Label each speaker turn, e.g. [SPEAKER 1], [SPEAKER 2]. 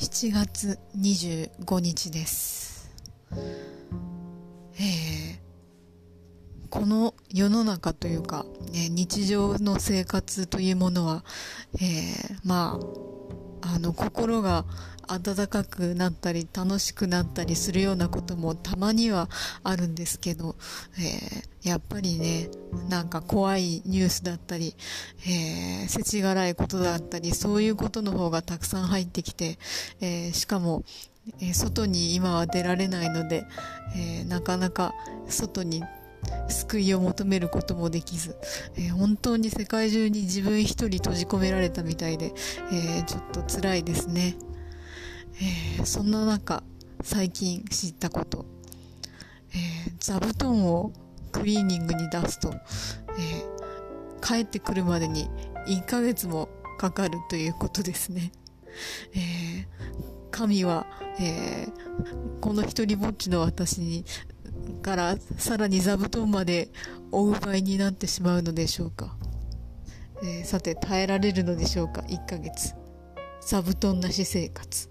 [SPEAKER 1] 7月25日です。えーこの世の中というか、ね、日常の生活というものは、えーまあ、あの、心が温かくなったり、楽しくなったりするようなこともたまにはあるんですけど、えーやっぱりね、なんか怖いニュースだったり、えー、世知辛いことだったり、そういうことの方がたくさん入ってきて、えーしかも、え外に今は出られないので、えなかなか外に救いを求めることもできず、えー本当に世界中に自分一人閉じ込められたみたいで、えーちょっと辛いですね。えーそんな中、最近知ったこと、え座布団をクリーニングに出すと、え帰ってくるまでに1ヶ月もかかるということですね。え神は、えーこの一人ぼっちの私に、からさらに座布団までお奪いになってしまうのでしょうか。えーさて、耐えられるのでしょうか ?1 ヶ月。座布団なし生活。